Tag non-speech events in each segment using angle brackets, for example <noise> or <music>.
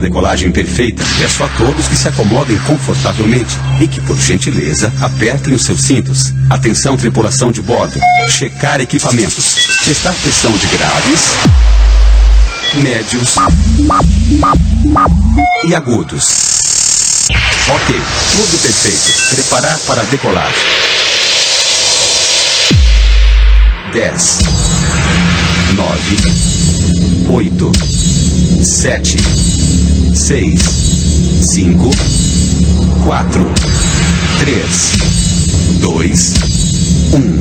Decolagem perfeita. Peço a todos que se acomodem confortavelmente e que, por gentileza, apertem os seus cintos. Atenção, tripulação de bordo. Checar equipamentos. Testar pressão de graves, médios e agudos. Ok, tudo perfeito. Preparar para a decolagem. 10, 9, 8, 7, seis, cinco, quatro, três, dois, um.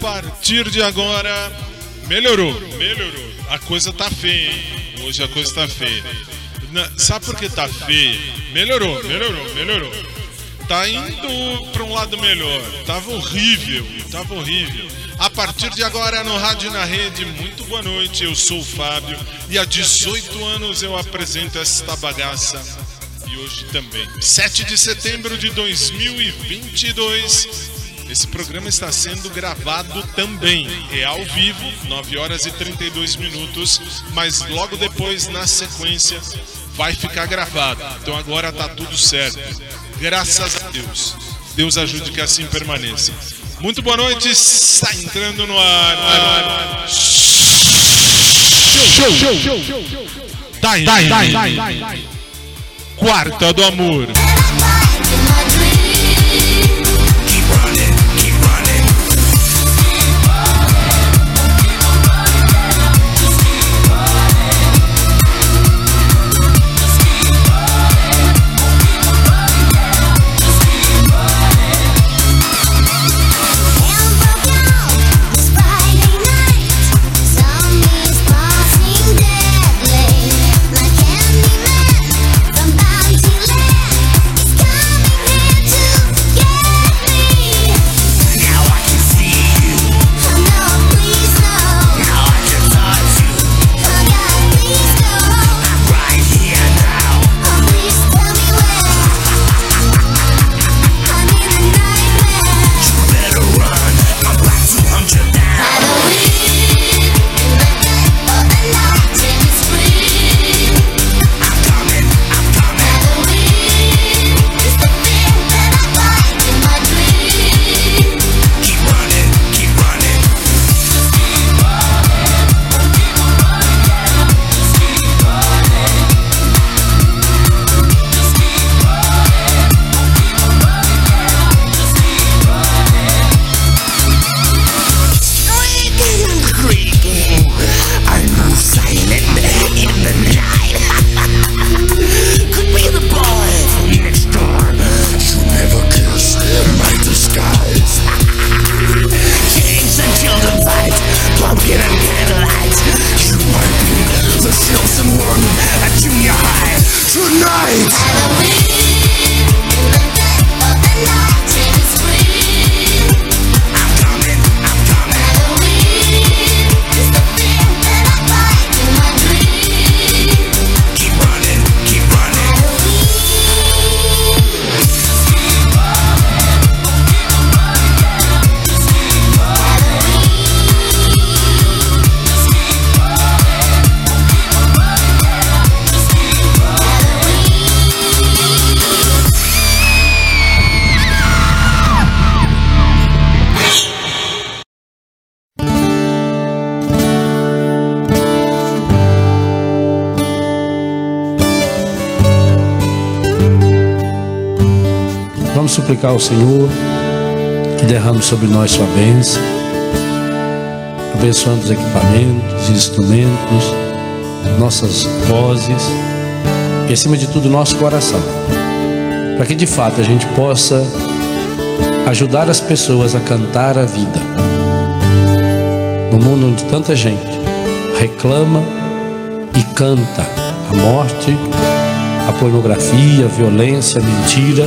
Partir de agora, melhorou, melhorou. A coisa tá feia, hein? Hoje a coisa tá feia. sabe por que tá feia? Melhorou, melhorou, melhorou. Tá indo para um lado melhor. Tava horrível, tava horrível. A partir de agora no Rádio na Rede, muito boa noite. Eu sou o Fábio e há 18 anos eu apresento esta bagaça. E hoje também. 7 de setembro de 2022. Esse programa está sendo gravado também. É ao vivo, 9 horas e 32 minutos, mas logo depois, na sequência, vai ficar gravado. Então agora tá tudo certo. Graças a Deus. Deus ajude que assim permaneça. Muito boa noite, está entrando no ar. Show, show, show, show. Quarta do Amor. Suplicar ao Senhor que sobre nós sua bênção, abençoando os equipamentos, instrumentos, nossas vozes e, acima de tudo, nosso coração, para que de fato a gente possa ajudar as pessoas a cantar a vida. No mundo onde tanta gente reclama e canta a morte, a pornografia, a violência, a mentira.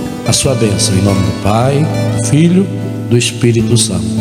a sua bênção, em nome do Pai, do Filho, do Espírito Santo.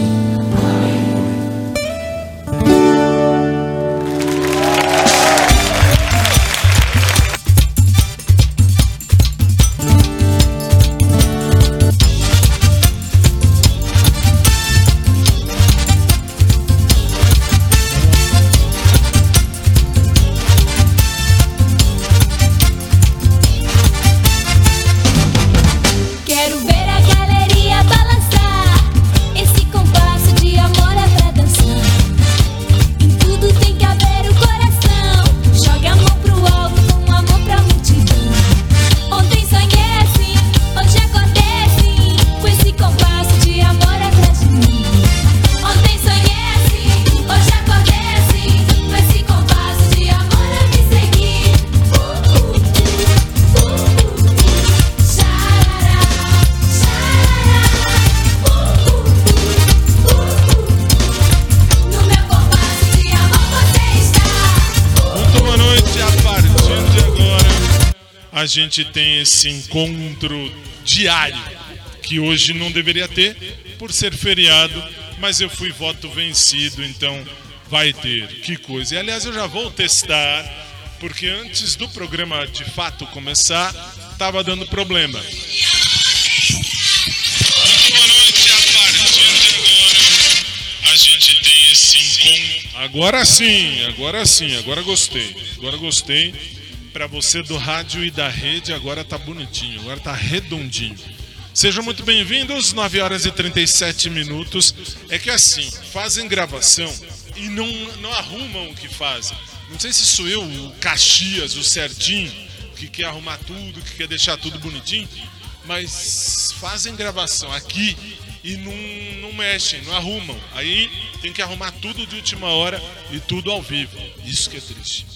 Gente tem esse encontro diário, que hoje não deveria ter, por ser feriado, mas eu fui voto vencido, então vai ter. Que coisa. E aliás, eu já vou testar, porque antes do programa de fato começar, estava dando problema. Agora sim, agora sim, agora gostei. Agora gostei para você do rádio e da rede, agora tá bonitinho, agora tá redondinho. Sejam muito bem-vindos, 9 horas e 37 minutos. É que assim, fazem gravação e não, não arrumam o que fazem. Não sei se sou eu, o Caxias, o certinho, que quer arrumar tudo, que quer deixar tudo bonitinho, mas fazem gravação aqui e não, não mexem, não arrumam. Aí tem que arrumar tudo de última hora e tudo ao vivo. Isso que é triste.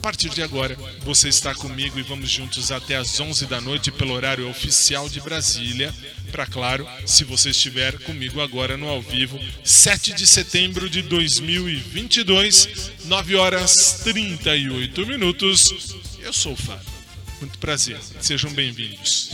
A partir de agora, você está comigo e vamos juntos até às 11 da noite pelo horário oficial de Brasília. Para claro, se você estiver comigo agora no ao vivo, 7 de setembro de 2022, 9 horas 38 minutos. Eu sou o Fábio. Muito prazer. Sejam bem-vindos.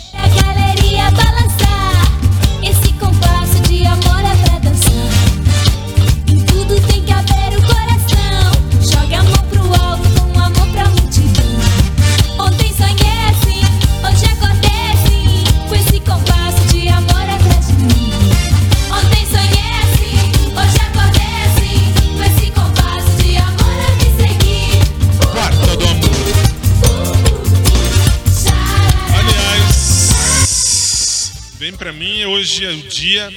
Para mim hoje é o dia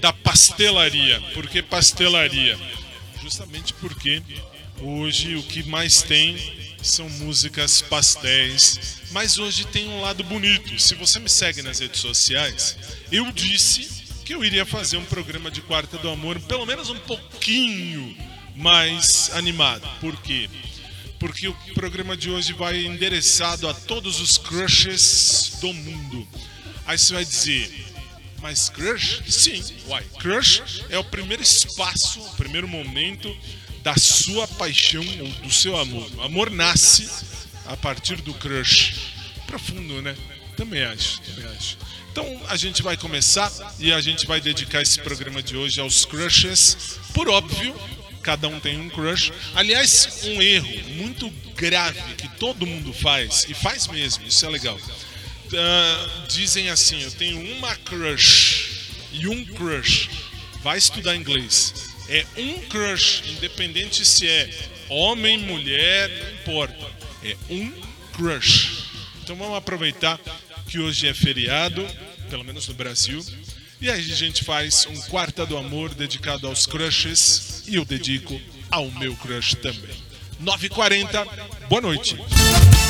da pastelaria. Por que pastelaria? Justamente porque hoje o que mais tem são músicas pastéis, mas hoje tem um lado bonito. Se você me segue nas redes sociais, eu disse que eu iria fazer um programa de Quarta do Amor, pelo menos um pouquinho mais animado. Por quê? Porque o programa de hoje vai endereçado a todos os crushes do mundo. Aí você vai dizer, mas crush? Sim, uai. Crush é o primeiro espaço, o primeiro momento da sua paixão ou do seu amor. O amor nasce a partir do crush. Profundo, né? Também acho, também acho. Então a gente vai começar e a gente vai dedicar esse programa de hoje aos crushes. Por óbvio, cada um tem um crush. Aliás, um erro muito grave que todo mundo faz, e faz mesmo, isso é legal uh, dizem assim: eu tenho uma crush e um crush. Vai estudar inglês. É um crush, independente se é homem, mulher, não importa. É um crush. Então vamos aproveitar que hoje é feriado, pelo menos no Brasil. E aí a gente faz um quarta do amor dedicado aos crushes e eu dedico ao meu crush também. 9h40. Boa noite. Quero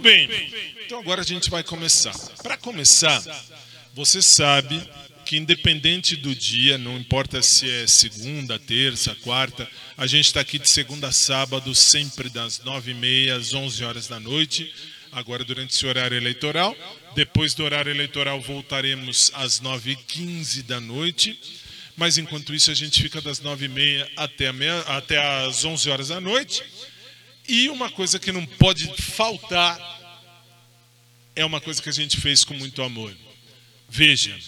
Muito bem. Então agora a gente vai começar. Para começar, você sabe que independente do dia, não importa se é segunda, terça, quarta, a gente está aqui de segunda a sábado, sempre das nove e meia às onze horas da noite. Agora durante esse horário eleitoral. Depois do horário eleitoral voltaremos às nove e quinze da noite. Mas enquanto isso a gente fica das nove e meia até, meia, até as onze horas da noite. E uma coisa que não pode faltar é uma coisa que a gente fez com muito amor. Veja.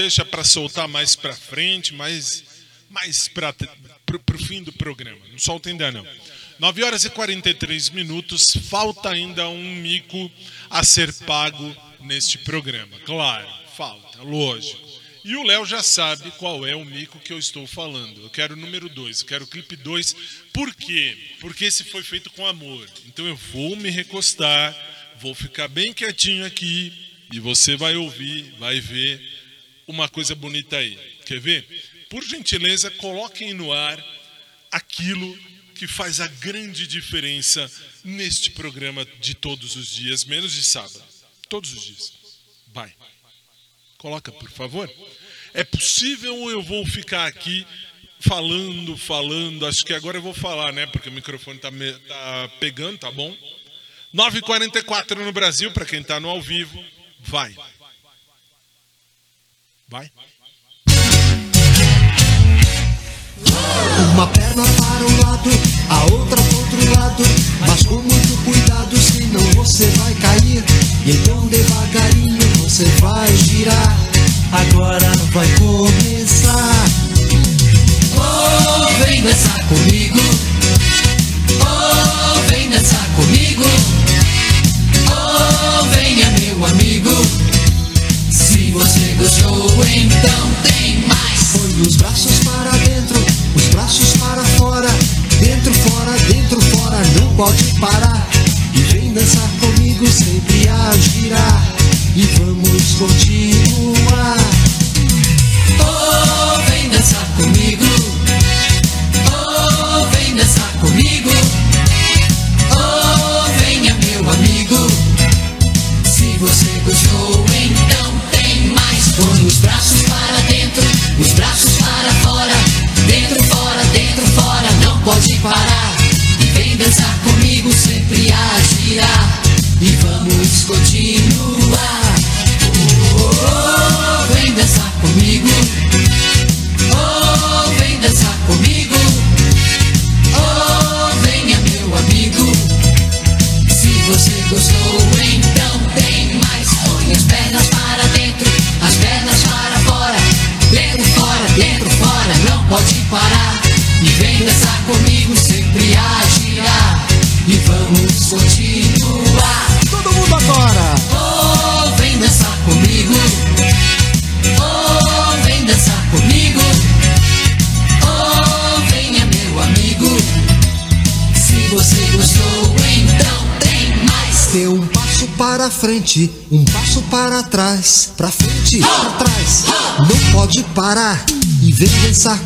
Deixa para soltar mais para frente, mais, mais para o fim do programa. Não solta ainda não. 9 horas e 43 minutos, falta ainda um mico a ser pago neste programa. Claro, falta, lógico. E o Léo já sabe qual é o mico que eu estou falando. Eu quero o número 2, eu quero o clipe 2. Por quê? Porque esse foi feito com amor. Então eu vou me recostar, vou ficar bem quietinho aqui e você vai ouvir, vai ver uma coisa bonita aí. Quer ver? Por gentileza, coloquem no ar aquilo que faz a grande diferença neste programa de todos os dias, menos de sábado. Todos os dias. Vai. Coloca, por favor. É possível ou eu vou ficar aqui falando, falando? Acho que agora eu vou falar, né? Porque o microfone tá, me- tá pegando, tá bom? 9h44 no Brasil, para quem tá no ao vivo. Vai. Vai. Uma perna para um lado, a outra para outro lado. Mas com muito cuidado, senão você vai cair. E então devagarinho você vai girar. Agora vai começar.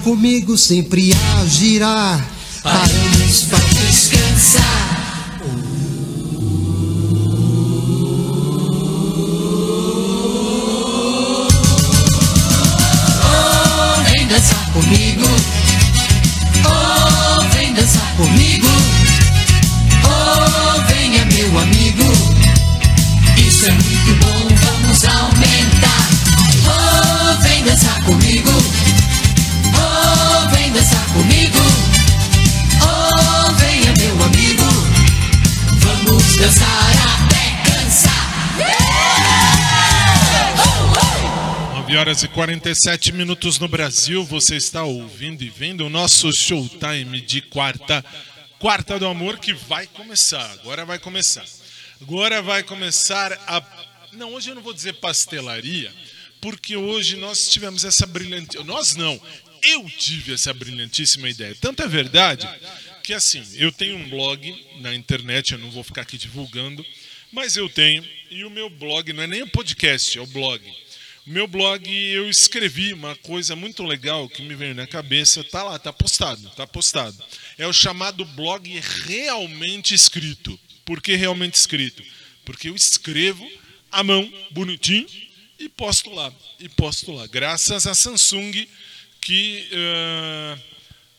Comigo, sempre a girar. Paramos pra descansar. Horas e 47 minutos no Brasil. Você está ouvindo e vendo o nosso showtime de quarta, quarta do amor, que vai começar. Agora vai começar. Agora vai começar a. Não, hoje eu não vou dizer pastelaria, porque hoje nós tivemos essa brilhante. Nós não. Eu tive essa brilhantíssima ideia. Tanto é verdade que assim, eu tenho um blog na internet, eu não vou ficar aqui divulgando, mas eu tenho, e o meu blog não é nem o podcast, é o blog. Meu blog eu escrevi uma coisa muito legal que me veio na cabeça, tá lá, tá postado, tá postado. É o chamado blog realmente escrito. Por que realmente escrito? Porque eu escrevo à mão, bonitinho, e posto lá. E posto lá. Graças a Samsung que ah,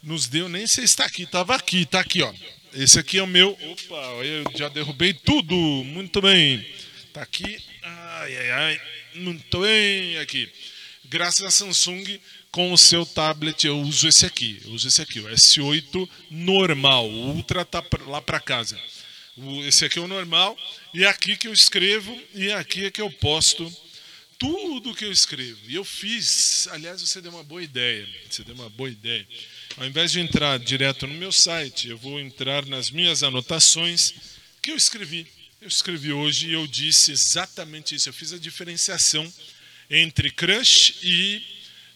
nos deu, nem sei se está aqui, estava aqui, está aqui, ó. Esse aqui é o meu. Opa, eu já derrubei tudo. Muito bem. Tá aqui. Ai, ai, ai. Muito bem aqui. Graças a Samsung, com o seu tablet, eu uso esse aqui. Eu uso esse aqui, o S8 normal. O Ultra tá lá para casa. Esse aqui é o normal. E é aqui que eu escrevo e é aqui é que eu posto tudo que eu escrevo. E eu fiz, aliás, você deu uma boa ideia. Você deu uma boa ideia. Ao invés de entrar direto no meu site, eu vou entrar nas minhas anotações que eu escrevi. Eu escrevi hoje e eu disse exatamente isso. Eu fiz a diferenciação entre crush e,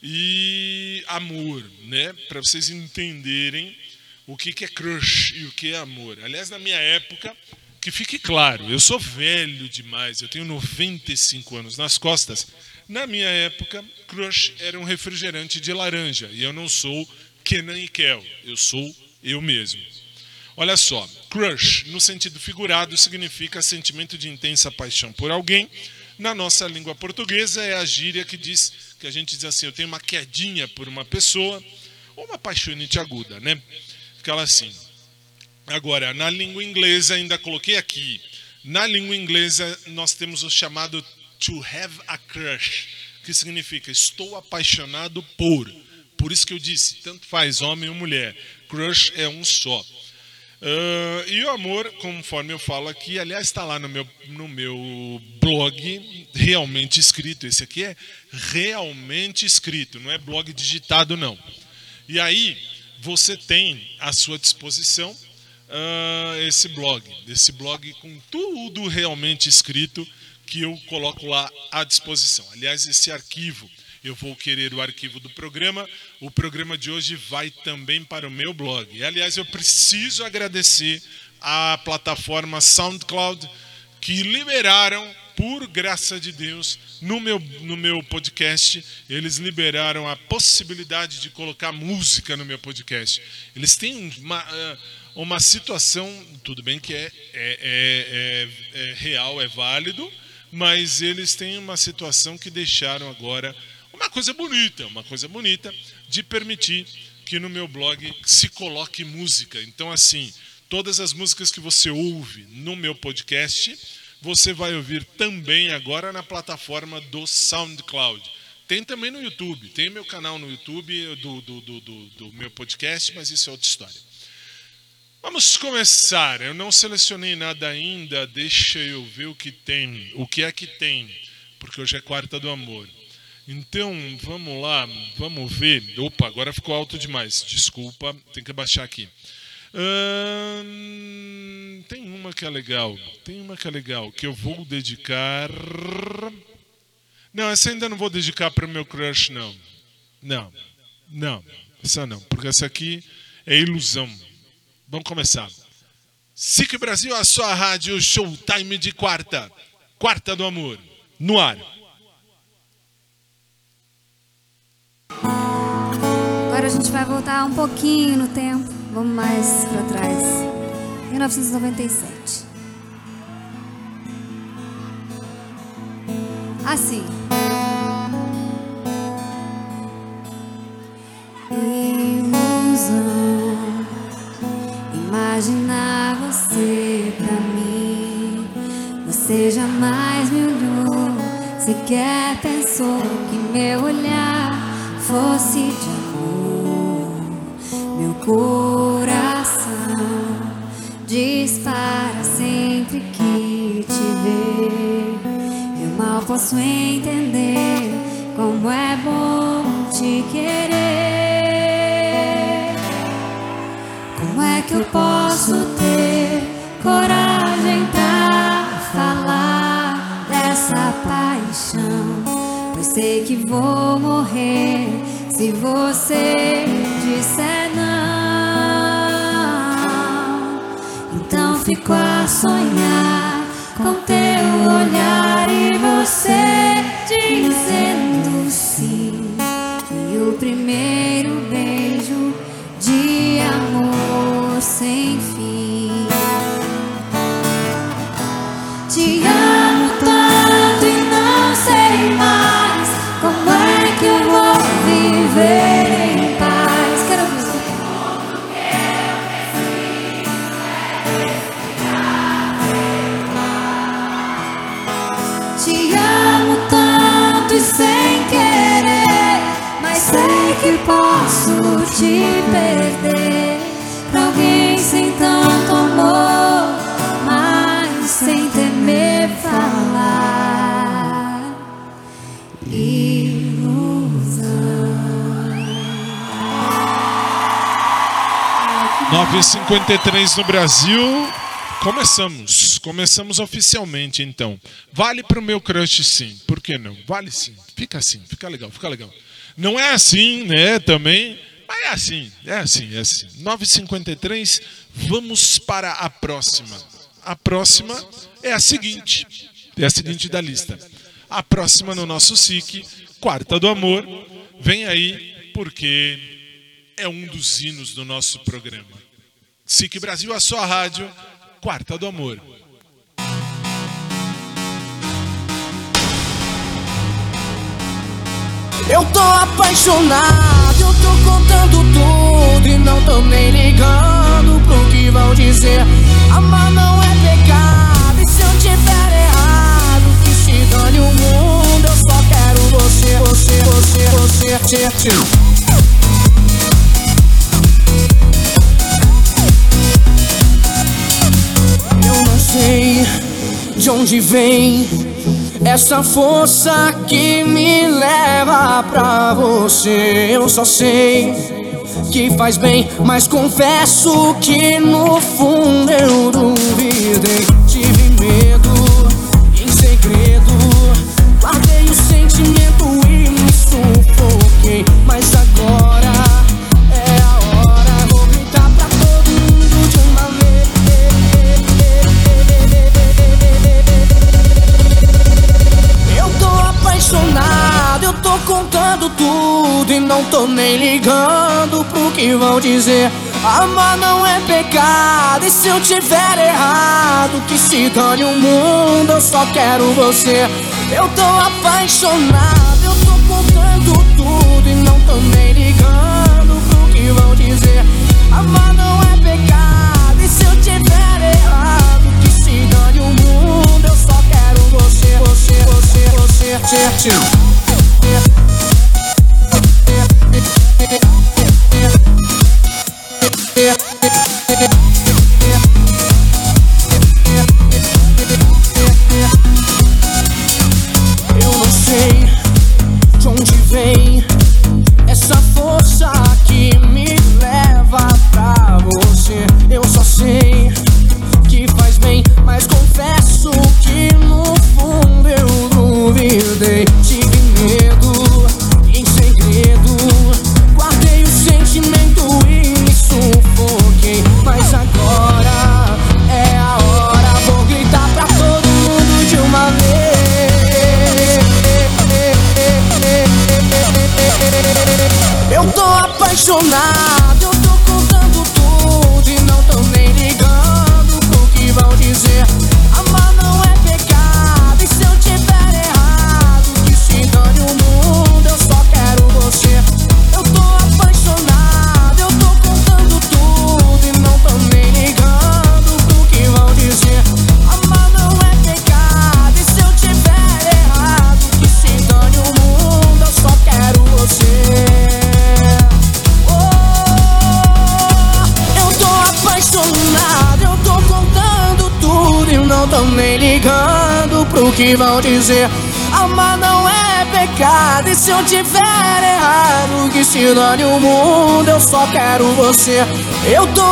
e amor, né? Para vocês entenderem o que, que é crush e o que é amor. Aliás, na minha época, que fique claro, eu sou velho demais, eu tenho 95 anos nas costas. Na minha época, crush era um refrigerante de laranja e eu não sou Kenan e Kel, eu sou eu mesmo. Olha só, crush, no sentido figurado, significa sentimento de intensa paixão por alguém. Na nossa língua portuguesa é a gíria que diz que a gente diz assim, eu tenho uma quedinha por uma pessoa, ou uma paixonite aguda, né? Fica assim. Agora, na língua inglesa, ainda coloquei aqui. Na língua inglesa, nós temos o chamado to have a crush, que significa estou apaixonado por. Por isso que eu disse, tanto faz homem ou mulher. Crush é um só. Ah, e o amor, conforme eu falo aqui, aliás, está lá no meu, no meu blog, realmente escrito. Esse aqui é realmente escrito, não é blog digitado, não. E aí, você tem à sua disposição ah, esse blog, esse blog com tudo realmente escrito que eu coloco lá à disposição. Aliás, esse arquivo, eu vou querer o arquivo do programa. O programa de hoje vai também para o meu blog. E, aliás, eu preciso agradecer à plataforma SoundCloud que liberaram, por graça de Deus, no meu, no meu podcast, eles liberaram a possibilidade de colocar música no meu podcast. Eles têm uma, ah, uma situação, tudo bem que é, é, é, é, é real, é válido, mas eles têm uma situação que deixaram agora uma coisa bonita, uma coisa bonita de permitir que no meu blog se coloque música. Então, assim, todas as músicas que você ouve no meu podcast, você vai ouvir também agora na plataforma do SoundCloud. Tem também no YouTube, tem meu canal no YouTube do, do, do, do, do meu podcast, mas isso é outra história. Vamos começar. Eu não selecionei nada ainda, deixa eu ver o que tem. O que é que tem? Porque hoje é quarta do amor. Então, vamos lá, vamos ver. Opa, agora ficou alto demais. Desculpa, tem que abaixar aqui. Ahn, uma que é legal. Tem uma que é legal, que eu vou dedicar. Não, essa ainda não vou dedicar para o meu crush, não. Não, não, essa não, porque essa aqui é ilusão. Vamos começar. SIC Brasil, a sua rádio Showtime de quarta. Quarta do amor. No ar. Gente vai voltar um pouquinho no tempo. Vamos mais pra trás. 1997. Assim. Ilusão. Imaginar você pra mim. Você jamais me olhou. Sequer pensou que meu olhar fosse de. Meu coração dispara sempre que te vê. Eu mal posso entender como é bom te querer. Como é que eu posso ter coragem pra falar dessa paixão? Pois sei que vou morrer se você disser fico a sonhar com teu olhar e você dizendo sim. E o primeiro te perder pra alguém sem tanto amor, mas sem temer falar. Ilusão. 9h53 no Brasil. Começamos. Começamos oficialmente, então. Vale pro meu crush, sim. Por que não? Vale sim. Fica assim. Fica legal, fica legal. Não é assim, né? Também. Mas é assim. É assim, é assim. 9h53. Vamos para a próxima. A próxima é a seguinte. É a seguinte da lista. A próxima no nosso SIC, Quarta do Amor. Vem aí, porque é um dos hinos do nosso programa. SIC Brasil, a sua rádio, Quarta do Amor. Eu tô apaixonado, eu tô contando tudo e não tô nem ligando pro que vão dizer. Amar não é pecado, e se eu tiver errado, que se dane o mundo, eu só quero você, você, você, você, você, você. De onde vem essa força que me leva pra você. Eu só sei que faz bem, mas confesso que no fundo eu duvidei. Tive medo tudo e não tô nem ligando pro que vão dizer. Amar não é pecado, e se eu tiver errado, que se dane o mundo, eu só quero você. Eu tô apaixonado, eu tô contando tudo e não tô nem ligando pro que vão dizer. Amar não é pecado, e se eu tiver errado, que se dane o mundo, eu só quero você, você, você, você, você. você. Eu você. Eu tô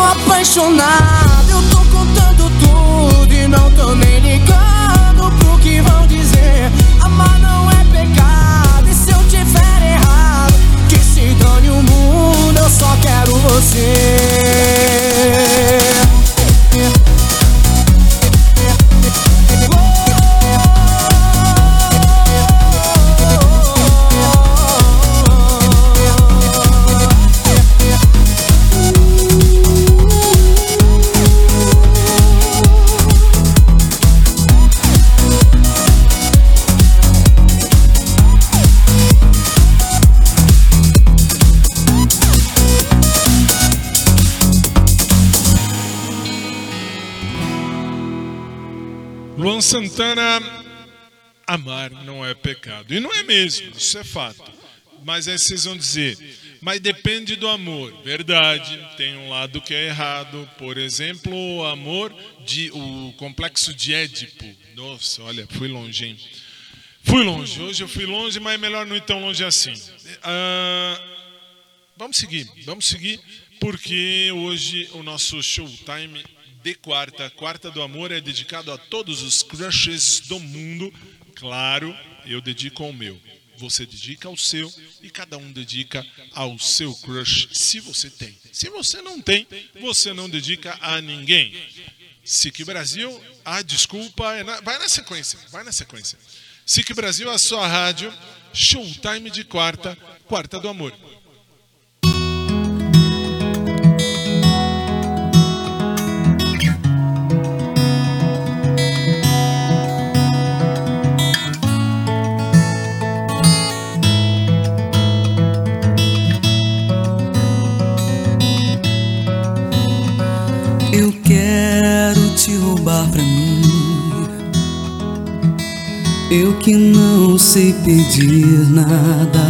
mesmo, isso é fato. Mas aí vocês vão dizer, mas depende do amor. Verdade, tem um lado que é errado. Por exemplo, o amor de o complexo de Édipo. Nossa, olha, fui longe, hein? Fui longe. Hoje eu fui longe, mas é melhor não ir tão longe assim. Ah, vamos seguir, vamos seguir, porque hoje o nosso showtime de quarta, quarta do amor, é dedicado a todos os crushes do mundo. Claro, eu dedico ao meu. Você dedica ao seu e cada um dedica ao seu crush, se você tem. Se você não tem, você não dedica a ninguém. SIC Brasil, a desculpa é na- vai na sequência, vai na sequência. SIC Brasil, a sua rádio, showtime de quarta, quarta do amor. Eu que não sei pedir nada.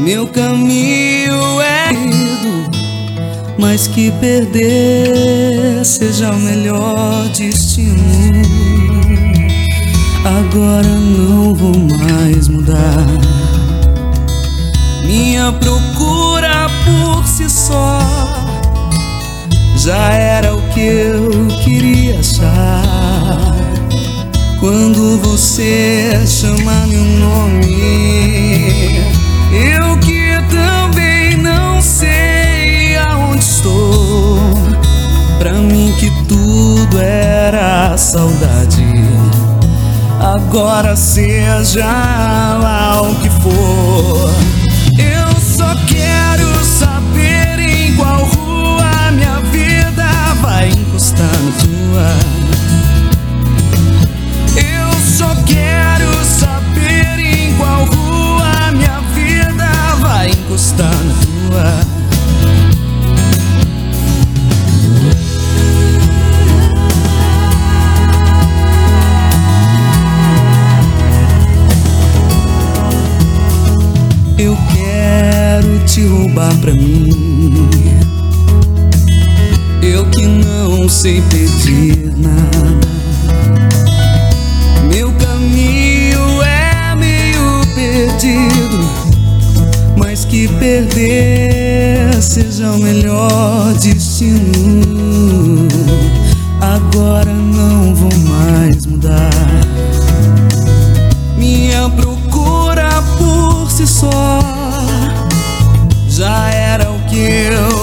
Meu caminho é ido, mas que perder seja o melhor destino. Agora não vou mais mudar. Minha procura por si só já era o que eu queria achar. Quando você chama meu nome, eu que também não sei aonde estou. Pra mim que tudo era saudade. Agora seja lá o que for. Eu só quero saber em qual rua minha vida vai encostar na tua. Encostar na. Eu quero te roubar pra mim. Eu que não sei pedir nada. Perder seja o melhor destino. Agora não vou mais mudar. Minha procura por si só já era o que eu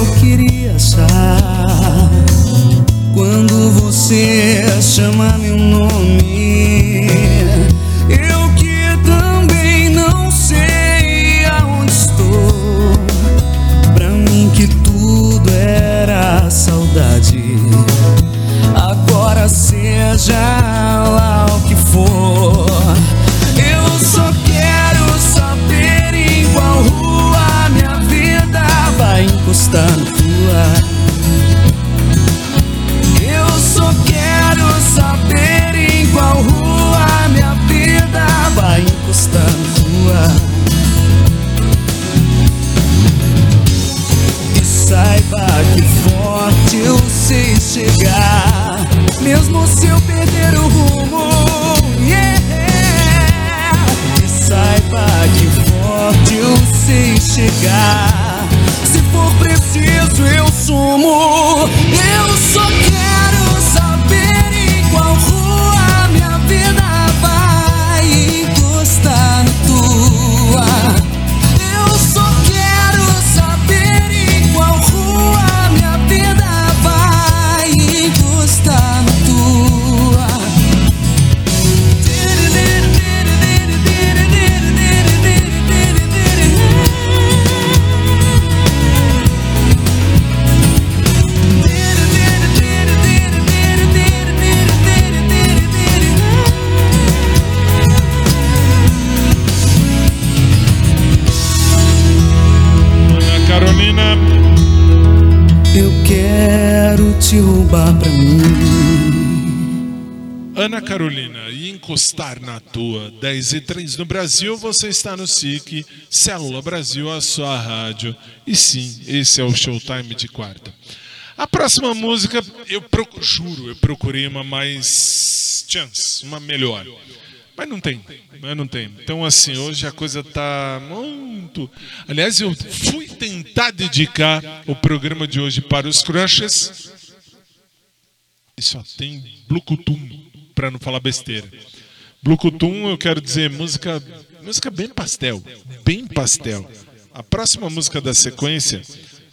10 e 3 no Brasil, você está no SIC, Célula Brasil, a sua rádio. E sim, esse é o Showtime de quarta. A próxima música, eu procu- juro, eu procurei uma mais chance, uma melhor. Mas não tem, mas não tem. Então assim, hoje a coisa tá muito. Aliás, eu fui tentar dedicar o programa de hoje para os crushes e só tem Blucutum, para não falar besteira. Blucutum, eu quero dizer música, música bem pastel, bem pastel. A próxima música da sequência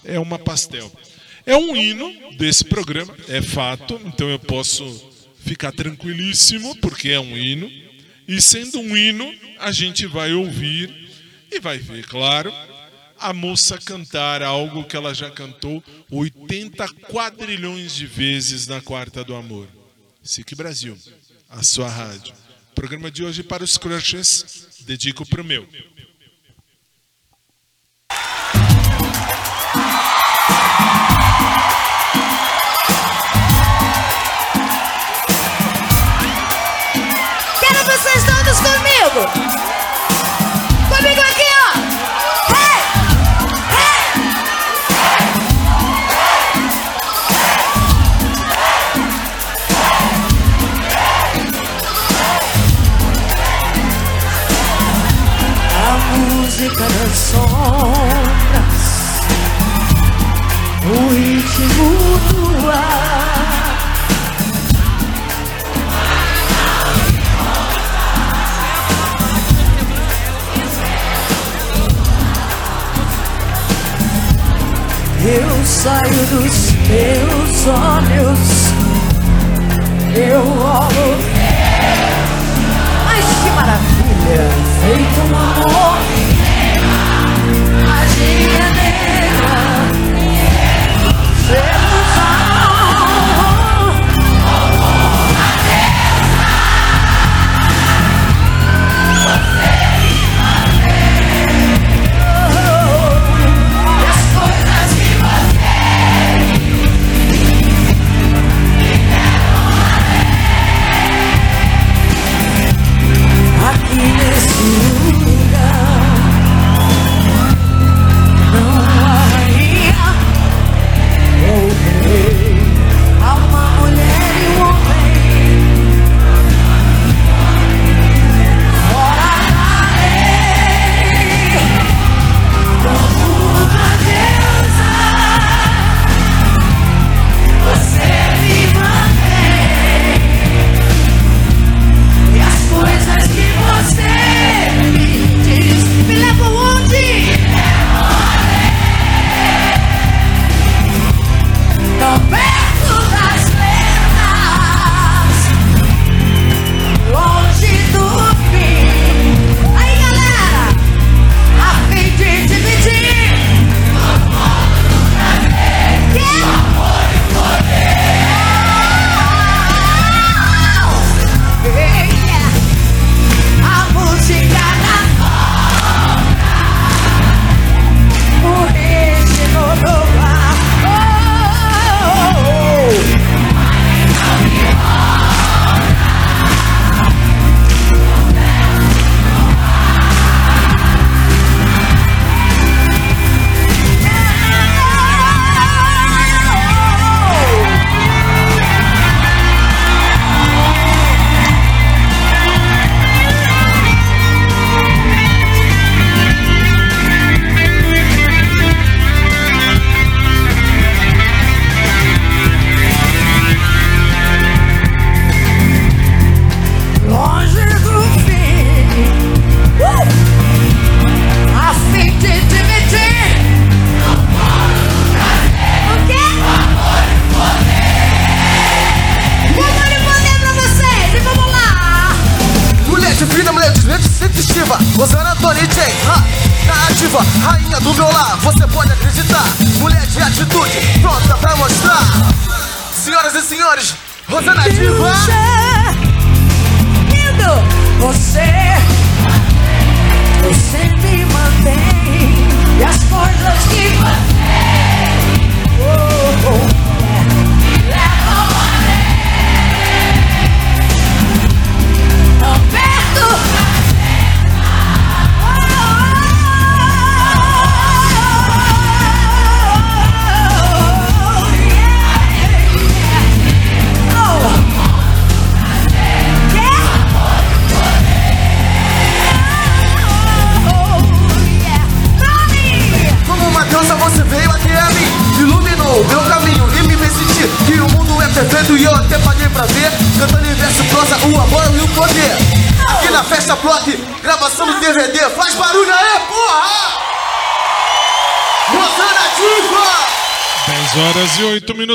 é uma pastel. É um hino desse programa, é fato, então eu posso ficar tranquilíssimo porque é um hino. E sendo um hino, a gente vai ouvir e vai ver, claro, a moça cantar algo que ela já cantou 80 quadrilhões de vezes na Quarta do Amor. SIC Brasil, a sua rádio. Programa de hoje para os crushes, dedico pro meu.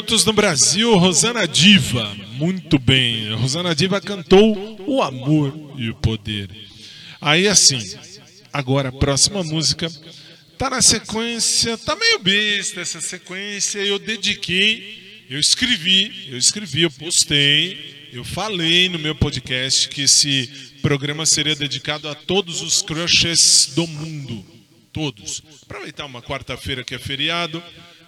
8 minutos no Brasil, Rosana Diva. Muito bem. Rosana Diva cantou O Amor e o Poder. Aí assim, agora a próxima música tá na sequência, tá meio besta essa sequência, eu dediquei, eu escrevi, eu escrevi, eu postei, eu falei no meu podcast que esse programa seria dedicado a todos os crushes do mundo. Todos. Aproveitar uma quarta-feira que é feriado,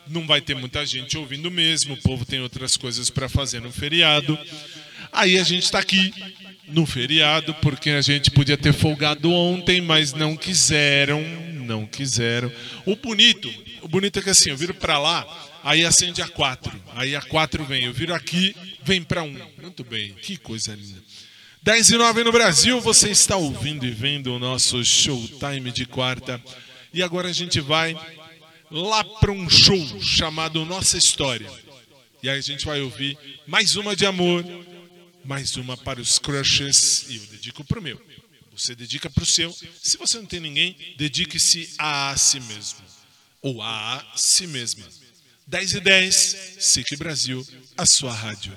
não vai ter muita gente ouvindo mesmo, o povo tem outras coisas para fazer no feriado. Aí a gente está aqui no feriado, porque a gente podia ter folgado ontem, mas não quiseram, não quiseram. O bonito, o bonito é que assim, eu viro para lá, aí acende a 4, aí a 4 vem, eu viro aqui, vem para 1. Muito bem, que coisa linda. 10 e 9 no Brasil, você está ouvindo e vendo o nosso Showtime de quarta. E agora a gente vai lá para um show chamado Nossa História. E aí a gente vai ouvir mais uma de amor, mais uma para os crushes e eu dedico para o meu. Você dedica para o seu. Se você não tem ninguém, dedique-se a si mesmo. Ou a si mesma. 10 e 10, SIC Brasil, a sua rádio.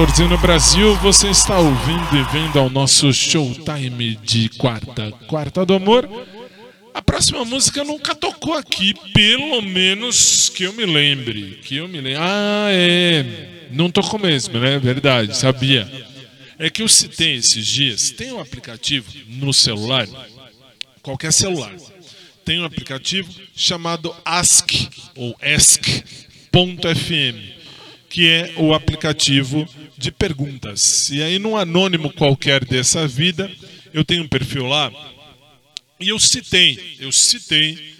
14 no Brasil, você está ouvindo e vendo ao nosso Showtime de quarta, quarta do amor. A próxima música nunca tocou aqui, pelo menos que eu me lembre. Que eu me lembre. Ah, é. Não tocou mesmo, né? Verdade, sabia. É que eu citei esses dias. Tem um aplicativo no celular, qualquer celular, tem um aplicativo chamado Ask ou Ask.fm, que é o aplicativo de perguntas. E aí, num anônimo qualquer dessa vida, eu tenho um perfil lá e eu citei, eu citei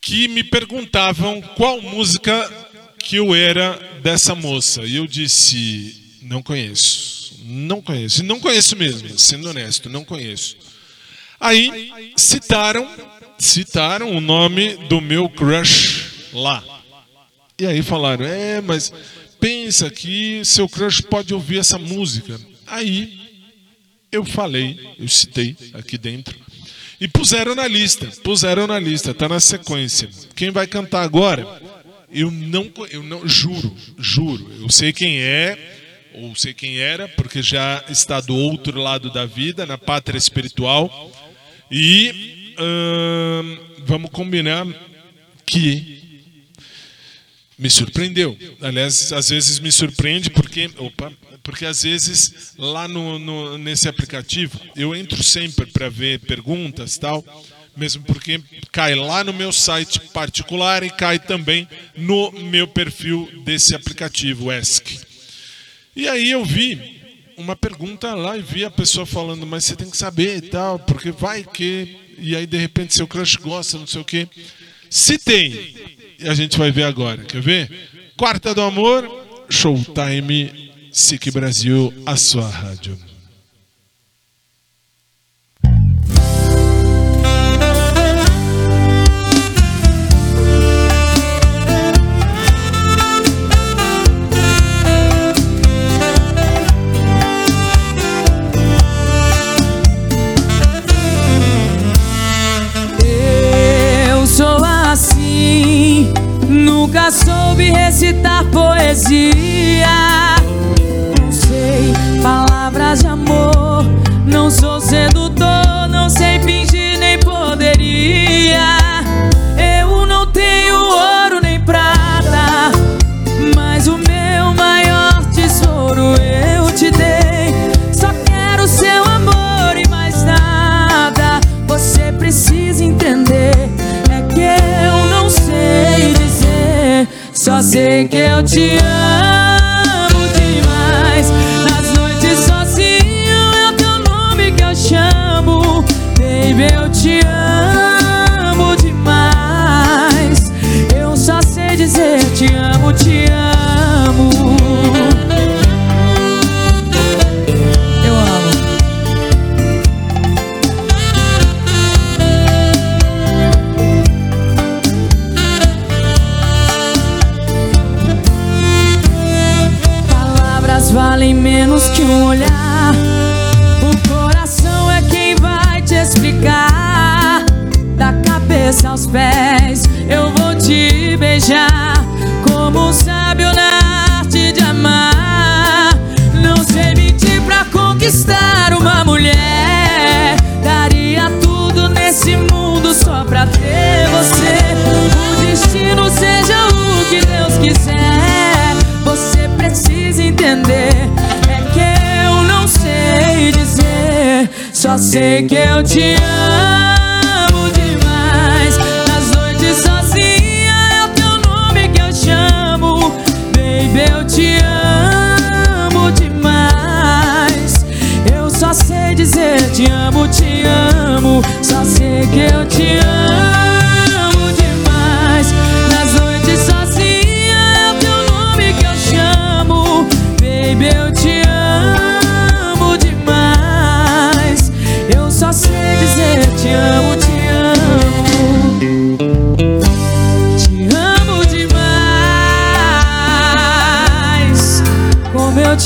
que me perguntavam qual música que eu era dessa moça. E eu disse, não conheço. Não conheço. Não conheço mesmo, sendo honesto, não conheço. Aí citaram, citaram o nome do meu crush lá. E aí falaram, é, mas pensa que seu crush pode ouvir essa música. Aí eu falei, eu citei aqui dentro. E puseram na lista, puseram na lista, tá na sequência. Quem vai cantar agora? Eu não, eu não, juro, juro. Eu sei quem é, ou sei quem era, porque já está do outro lado da vida, na pátria espiritual. E ahn, vamos combinar que me surpreendeu. Aliás, às vezes me surpreende porque, opa, porque às vezes lá no, no- nesse aplicativo eu entro sempre para ver perguntas tal, mesmo porque cai lá no meu site particular e cai também no meu perfil desse aplicativo ESC. E aí eu vi uma pergunta lá e vi a pessoa falando, mas você tem que saber e tal, porque vai que. E aí de repente seu crush gosta, não sei o quê. Se tem, e a gente vai ver agora, quer ver? Quarta do Amor, Showtime, SIC Brasil, a sua rádio. Nunca soube recitar poesia. Não sei palavras de amor, não sou sedutor, Só sei que eu te amo pés, eu vou te beijar. Como um sábio na arte de amar. Não sei mentir pra conquistar uma mulher. Daria tudo nesse mundo só pra ter você. O destino seja o que Deus quiser. Você precisa entender. É que eu não sei dizer. Só sei que eu te amo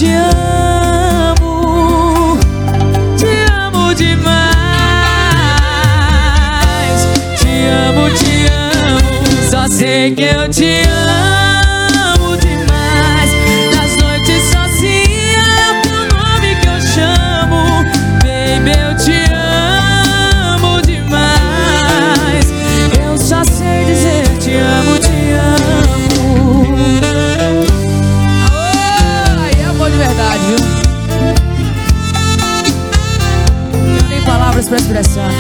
te amo. Te amo demais. Te amo, te amo. Só sei que eu te amo expressar.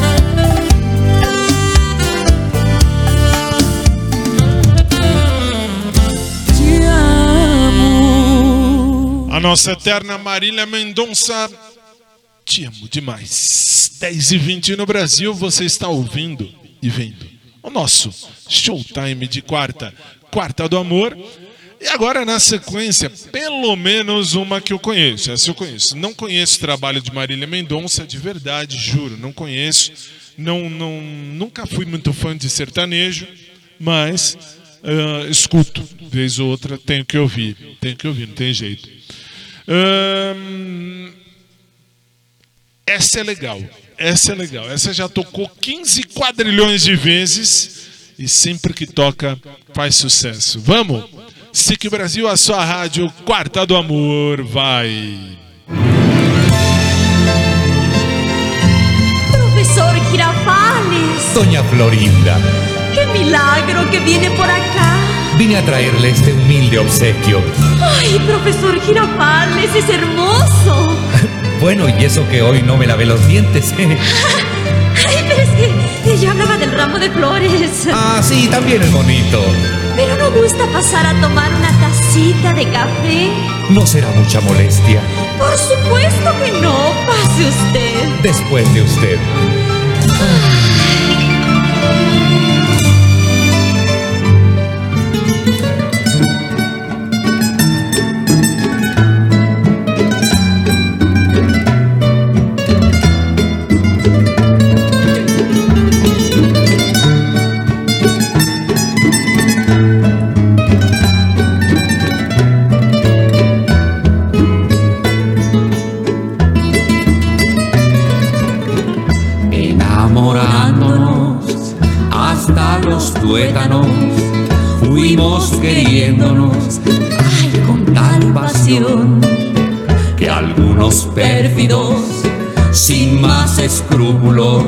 Te amo. A nossa eterna Marília Mendonça. Te amo demais. 10 e 20 no Brasil, você está ouvindo e vendo o nosso Showtime de quarta. Quarta do Amor. E agora, na sequência, pelo menos uma que eu conheço. Essa eu conheço. Não conheço o trabalho de Marília Mendonça, de verdade, juro, não conheço. Não, não, nunca fui muito fã de sertanejo, mas ah, escuto, vez ou outra, tenho que ouvir. Tenho que ouvir, não tem jeito. Ahn, essa é legal. Essa é legal. Essa já tocou 15 quadrilhões de vezes e sempre que toca faz sucesso. Vamos? SIC Brasil, a sua rádio, Quarta do Amor, vai. Profesor Girafales, Doña Florinda, qué milagro que viene por acá. vine a traerle este humilde obsequio. Ay, profesor Girafales, es hermoso. <laughs> Bueno, y eso que hoy no me lavé los dientes. <laughs> yo hablaba del ramo de flores. ah, sí, también es bonito. Pero no gusta pasar a tomar una tacita de café. No será mucha molestia. Por supuesto que no. Pase usted. Después de usted. enamorándonos queriéndonos, ay, con tal pasión, que algunos pérfidos, sin más escrúpulos,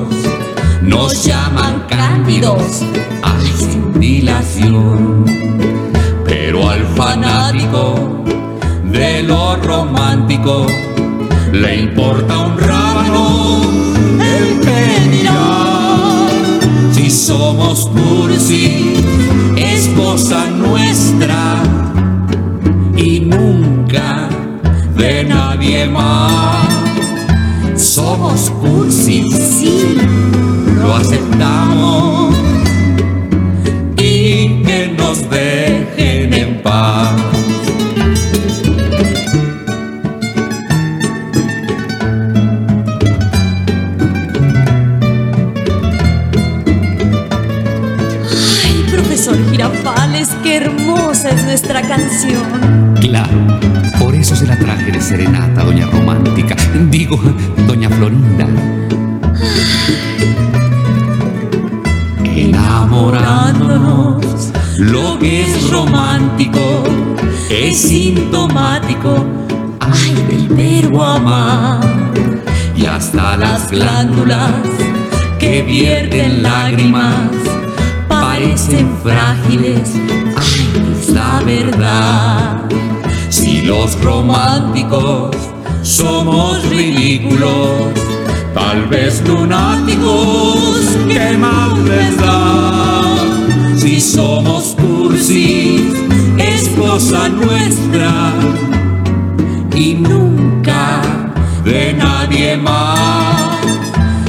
nos llaman cándidos, ay, sin dilación. Pero al fanático de lo romántico, le importa un rábano el que dirá si somos cursi, esposa nuestra y nunca de nadie más. Somos cursi, sí, lo aceptamos que vierten lágrimas parecen frágiles, ay, es la verdad. Si los románticos somos ridículos, tal vez lunáticos, qué mal les. Si somos cursis, es cosa nuestra y nunca de nadie más.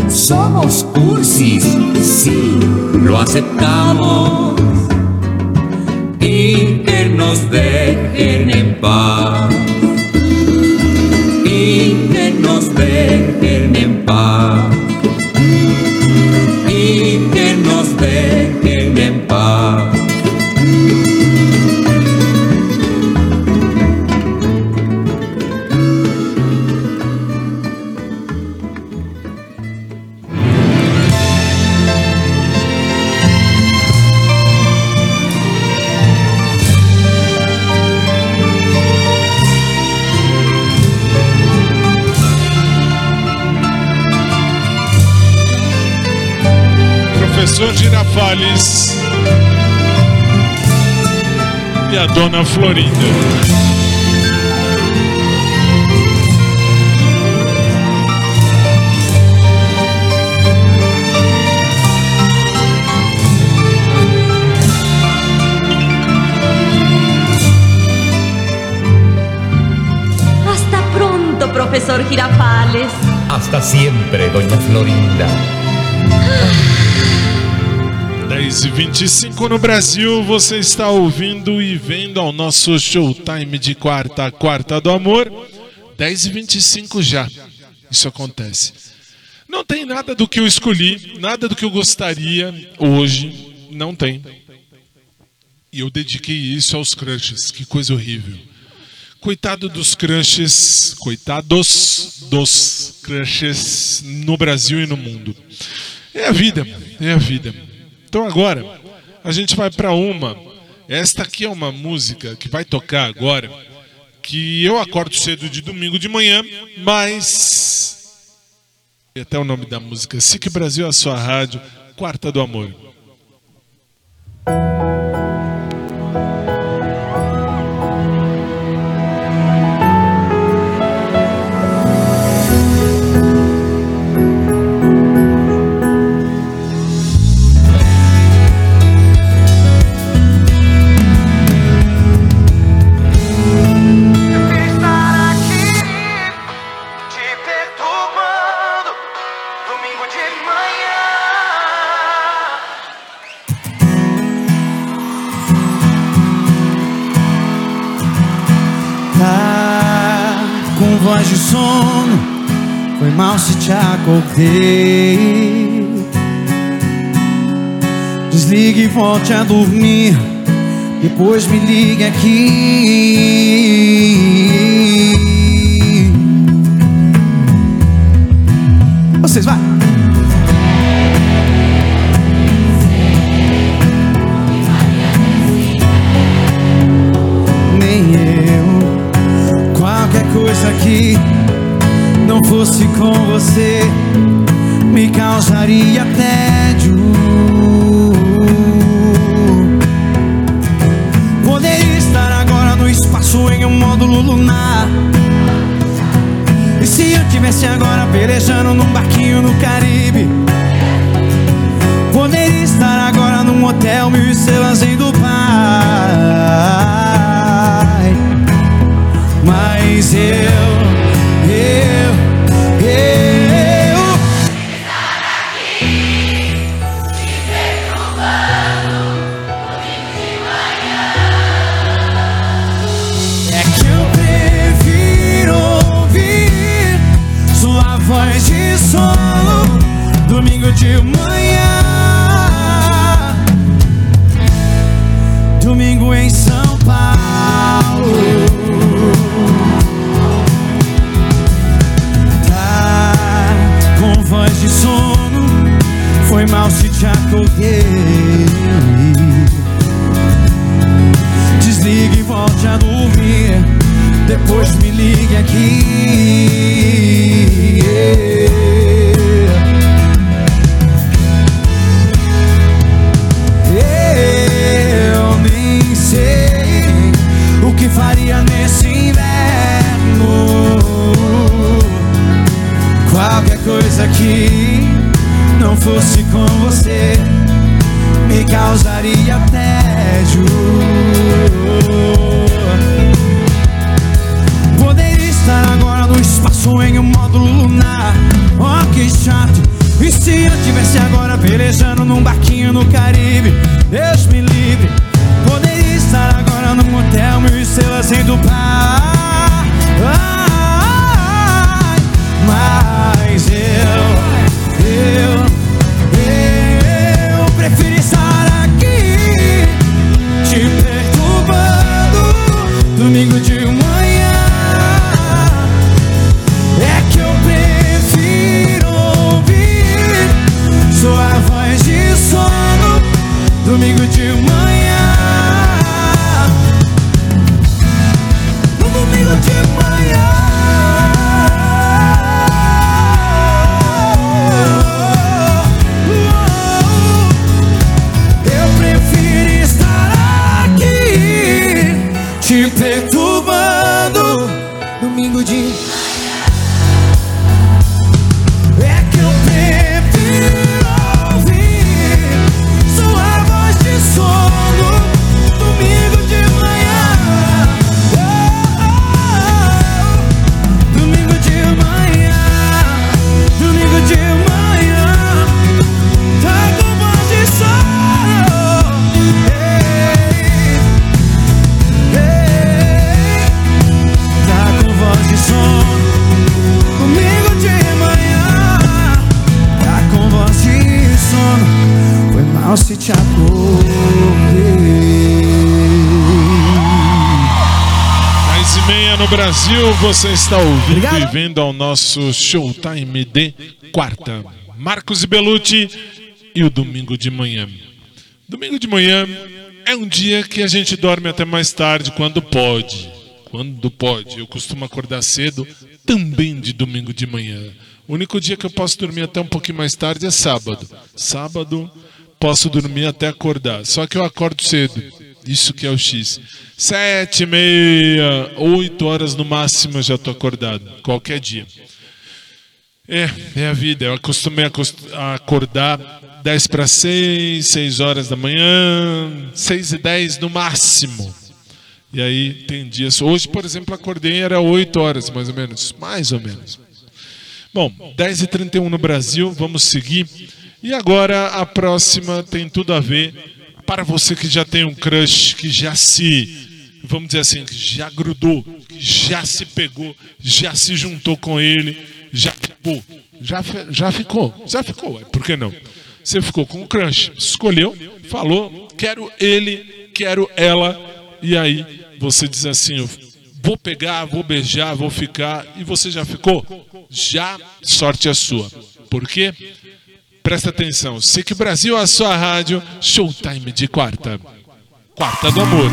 Somos cursis, sí, lo aceptamos y que nos dejen en paz. Florinda. profesor Girafales. Hasta siempre, doña Florinda. 25 no Brasil, você está ouvindo e vendo ao nosso Showtime de quarta, quarta do amor. 10 e 25 já. Isso acontece. Não tem nada do que eu escolhi, nada do que eu gostaria hoje. Não tem. E eu dediquei isso aos crushes. Que coisa horrível. Coitado dos crushes, coitados dos crushes no Brasil e no mundo. É a vida, é a vida. Então agora a gente vai para uma. Esta aqui é uma música que vai tocar agora, que eu acordo cedo de domingo de manhã, mas e até o nome da música, SIC Brasil, a sua rádio, Quarta do Amor. Voz de sono, foi mal se te acordei. Desligue e volte a dormir, depois me ligue aqui. Vocês vai. Fosse com você me causaria tédio. Poderia estar agora no espaço em um módulo lunar. E se eu tivesse agora pelejando num barquinho Brasil, você está ouvindo e vendo ao nosso Showtime de quarta. Marcos e Belucci e o domingo de manhã. Domingo de manhã é um dia que a gente dorme até mais tarde quando pode. Quando pode. Eu costumo acordar cedo também de domingo de manhã. O único dia que eu posso dormir até um pouquinho mais tarde é sábado. Sábado posso dormir até acordar. Só que eu acordo cedo. Isso que é o X. Sete, meia, oito horas no máximo eu já estou acordado. Qualquer dia. É, é a vida. Eu acostumei a acordar 10 para 6, 6 horas da manhã, 6 e 10 no máximo. E aí tem dias. Hoje, por exemplo, acordei era 8 horas, mais ou menos. Mais ou menos. Bom, 10 e 31 no Brasil, vamos seguir. E agora a próxima tem tudo a ver para você que já tem um crush, que já se, vamos dizer assim, que já grudou, que já se pegou, já se juntou com ele, já ficou, já, já ficou, já ficou, por que não? Você ficou com o crush, escolheu, falou, quero ele, quero ela, e aí você diz assim, vou pegar, vou beijar, vou ficar, e você já ficou? Já, sorte é sua. Por quê? Presta atenção, SIC Brasil, a sua rádio, Showtime de quarta. Quarta do amor.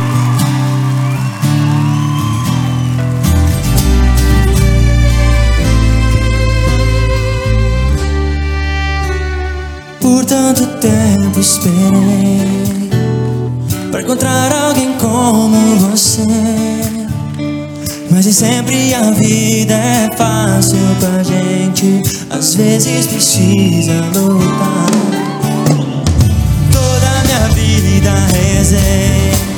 Por tanto tempo esperei Pra encontrar alguém como você Mas sempre a vida é fácil pra gente. Às vezes precisa lutar. Toda minha vida rezei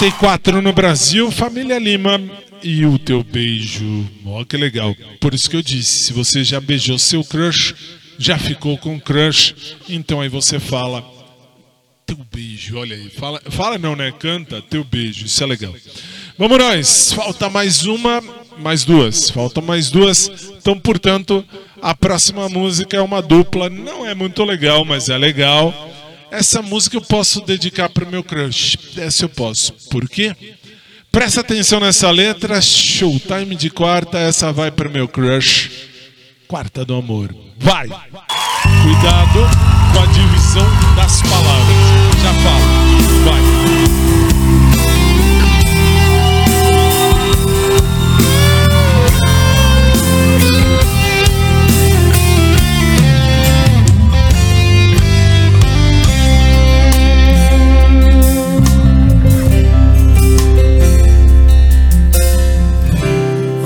10 e 34 no Brasil, família Lima e o teu beijo. Ó, que legal. Por isso que eu disse: se você já beijou seu crush, já ficou com crush, então aí você fala teu beijo. Olha aí, fala, fala não, né? Canta teu beijo. Isso é legal. Vamos nós. Falta mais uma, mais duas. Faltam mais duas. Então, portanto, a próxima música é uma dupla. Não é muito legal, mas é legal. Essa música eu posso dedicar pro meu crush. Essa eu posso. Por quê? Presta atenção nessa letra, showtime de quarta, essa vai pro meu crush. Quarta do amor. Vai! Cuidado com a divisão das palavras. Já falo. Vai.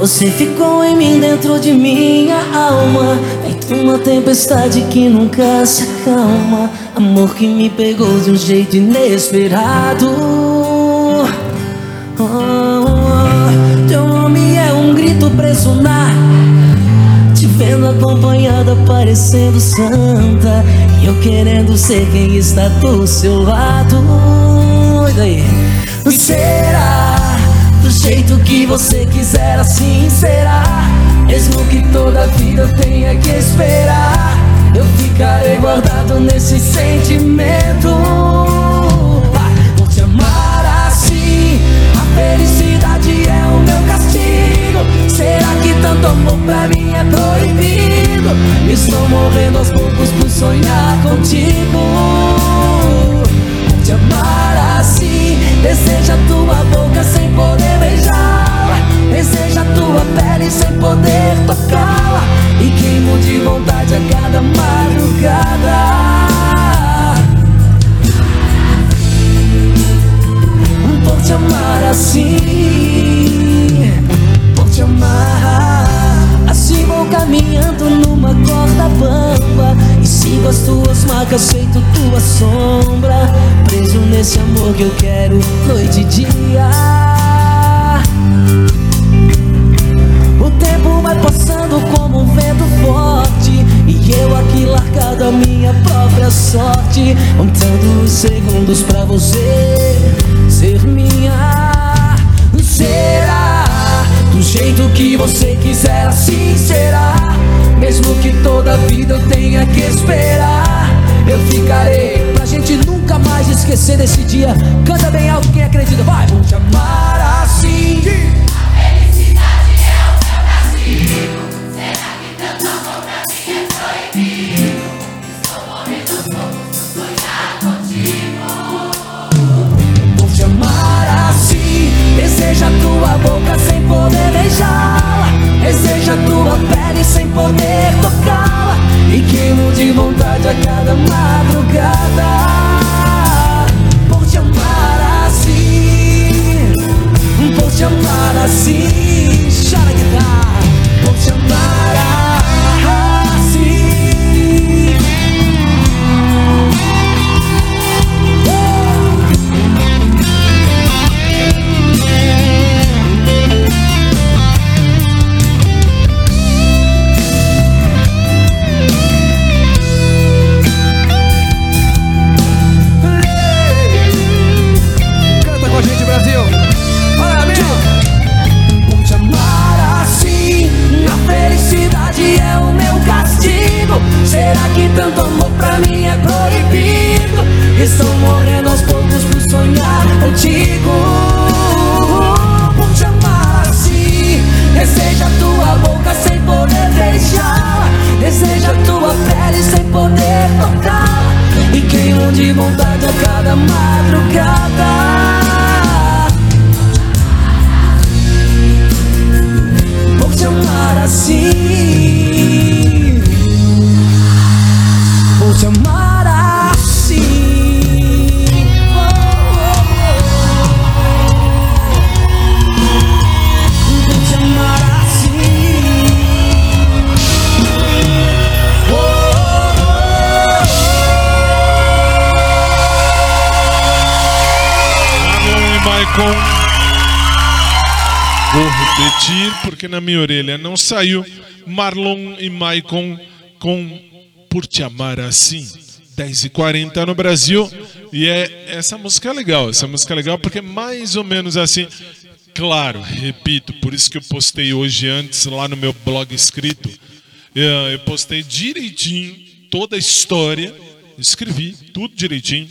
Você ficou em mim dentro de minha alma. Feito uma tempestade que nunca se acalma. Amor que me pegou de um jeito inesperado. Oh, oh, Teu nome é um grito preso no ar Te vendo acompanhada parecendo santa. E eu querendo ser quem está do seu lado. E daí? Será jeito que você quiser assim será. Mesmo que toda vida eu tenha que esperar Eu ficarei guardado nesse sentimento. Por te amar assim. A felicidade é o meu castigo. Será que tanto amor pra mim é proibido? Estou morrendo aos poucos por sonhar contigo. Por te amar Deseja tua boca sem poder beijá-la Deseja tua pele sem poder tocá-la E queimo de vontade a cada madrugada. Por te amar assim. Por te amar Assim. Vou caminhando numa corda bamba. E sigo as tuas marcas feito tua sombra. Preso nesse amor que eu quero noite e dia. O tempo vai passando como um vento forte. E eu aqui largado a minha própria sorte. Contando os segundos pra você ser minha. Será do jeito que você quiser assim será Mesmo que toda vida eu tenha que esperar Eu ficarei pra gente nunca mais esquecer desse dia Canta bem alto quem acredita, vai! Vou te amar minha orelha não saiu. Marlon e Maicon com Por Te Amar Assim. 10h40 no Brasil. E é, essa música é legal. Essa música é legal porque é mais ou menos assim. Claro, repito, por isso que eu postei hoje antes lá no meu blog escrito. eh, Eu postei direitinho toda a história. Escrevi tudo direitinho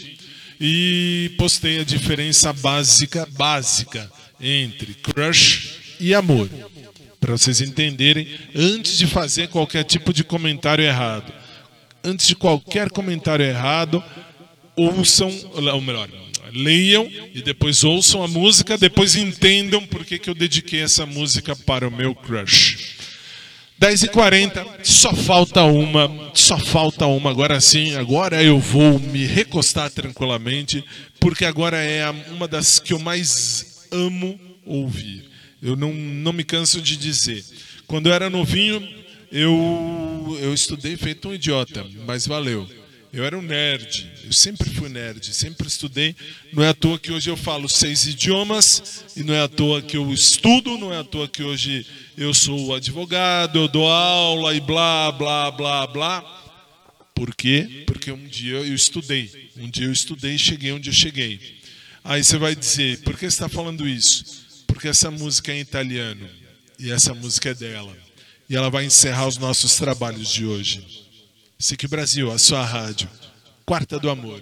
e postei a diferença básica, básica entre crush e amor. Para vocês entenderem, antes de fazer qualquer tipo de comentário errado. Antes de qualquer comentário errado, ouçam, ou melhor, leiam e depois ouçam a música, depois entendam por que, que eu dediquei essa música para o meu crush. 10h40, só falta uma, só falta uma. Agora sim, agora eu vou me recostar tranquilamente, porque agora é uma das que eu mais amo ouvir. Eu não, não me canso de dizer. Quando eu era novinho, eu, eu estudei feito um idiota, mas valeu. Eu era um nerd, eu sempre fui nerd, sempre estudei. Não é à toa que hoje eu falo seis idiomas, e não é à toa que eu estudo, não é à toa que hoje eu sou advogado, eu dou aula e blá, blá, blá, blá. Por quê? Porque um dia eu estudei. Um dia eu estudei e cheguei onde eu cheguei. Aí você vai dizer, por que você está falando isso? Porque essa música é em italiano. E essa música é dela. E ela vai encerrar os nossos trabalhos de hoje. SIC Brasil, a sua rádio. Quarta do Amor.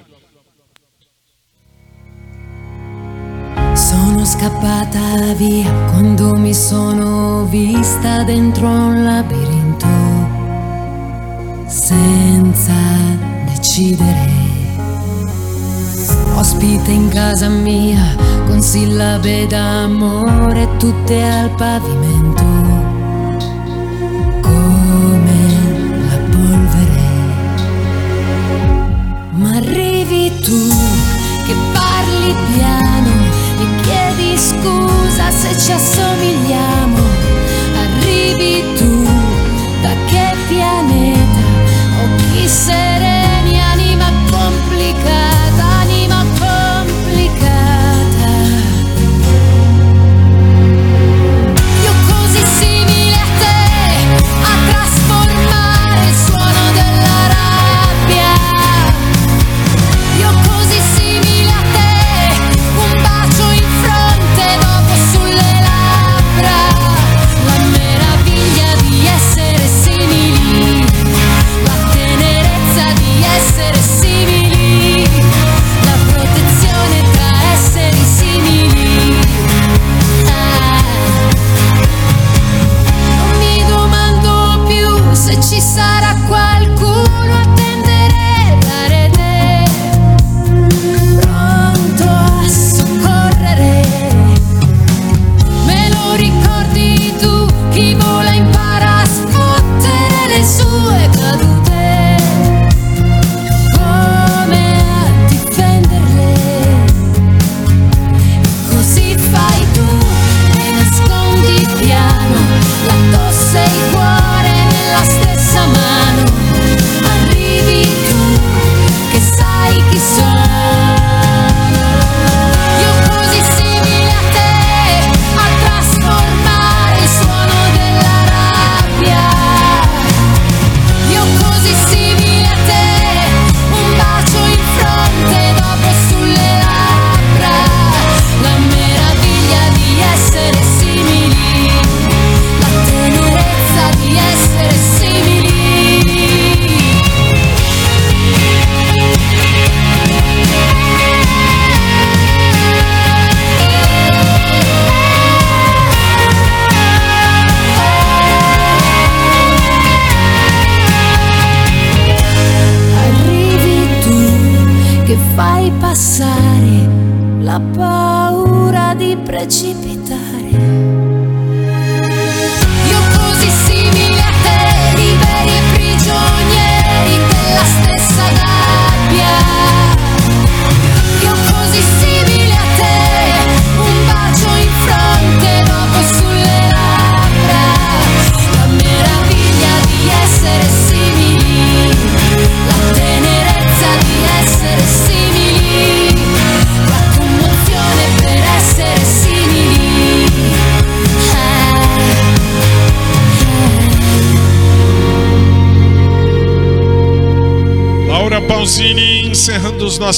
Sono scappata via quando mi sono vista dentro un labirinto senza decidere. Ospite in casa mia con sillabe d'amore tutte al pavimento come la polvere. Ma arrivi tu che parli piano e chiedi scusa se ci assomigliamo. Arrivi tu da che pianeta? Occhi sereni,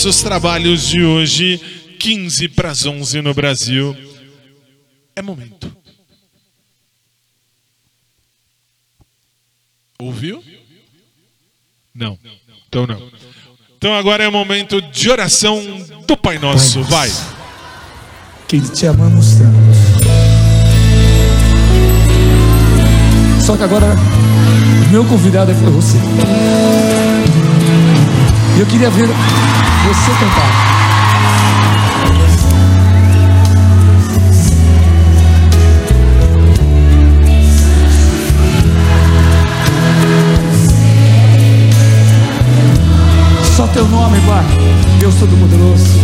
nossos trabalhos de hoje, 15 para as 11 no Brasil. É momento. Ouviu? Não. Então não. Então agora é o momento de oração do Pai Nosso. Vai. Que te amamos tanto. Só que agora meu convidado é você. e Eu queria ver você cantar. Só teu nome, Pai. Deus Todo-Poderoso.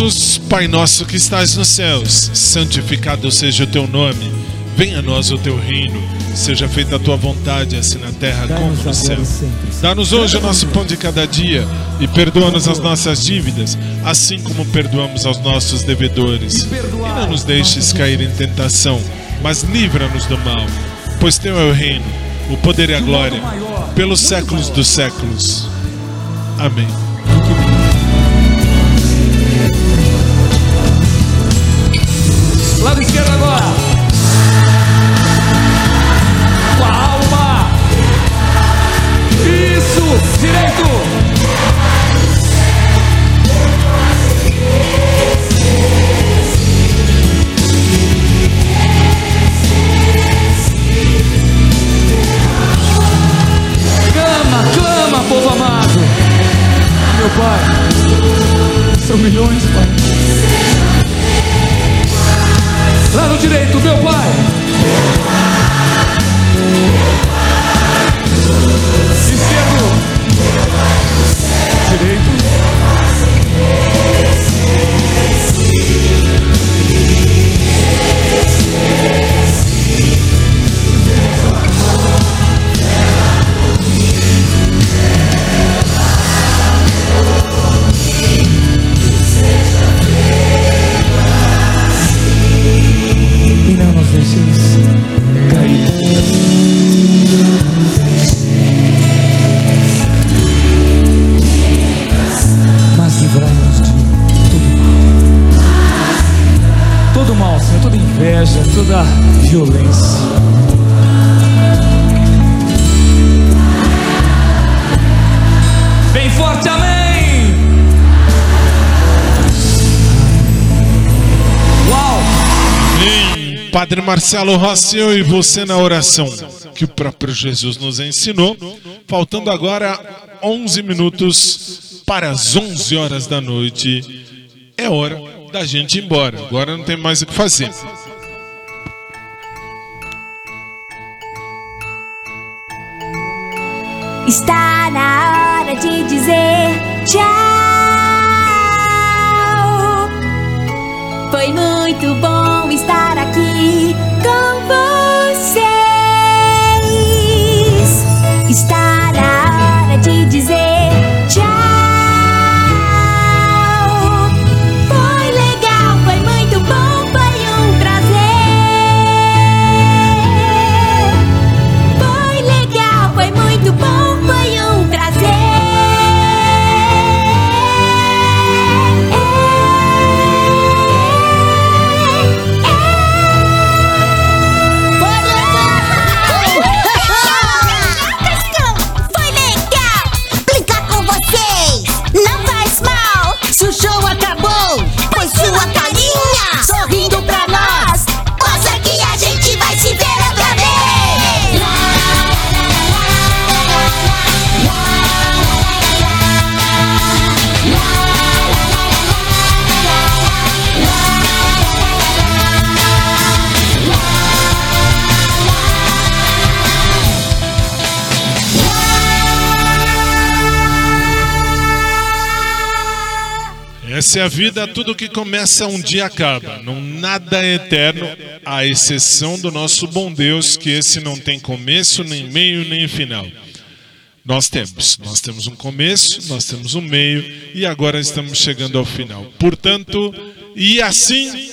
Juntos, Pai nosso que estás nos céus, santificado seja o teu nome. Venha a nós o teu reino. Seja feita a tua vontade, assim na terra como no céu. Dá-nos hoje o nosso pão de cada dia e perdoa-nos as nossas dívidas, assim como perdoamos aos nossos devedores. E não nos deixes cair em tentação, mas livra-nos do mal. Pois teu é o reino, o poder e a glória, pelos séculos dos séculos. Amém. Lado esquerdo agora. Padre Marcelo Rossi, eu e você na oração que o próprio Jesus nos ensinou. Faltando agora 11 minutos para as 11 horas da noite. É hora da gente ir embora. Agora não tem mais o que fazer. Está na hora de dizer tchau. Foi muito bom estar com vocês. Está na hora de dizer Essa é a vida, tudo que começa um dia acaba. Não nada é eterno, à exceção do nosso bom Deus, que esse não tem começo, nem meio, nem final. Nós temos, nós temos um começo, nós temos um meio e agora estamos chegando ao final. Portanto, e assim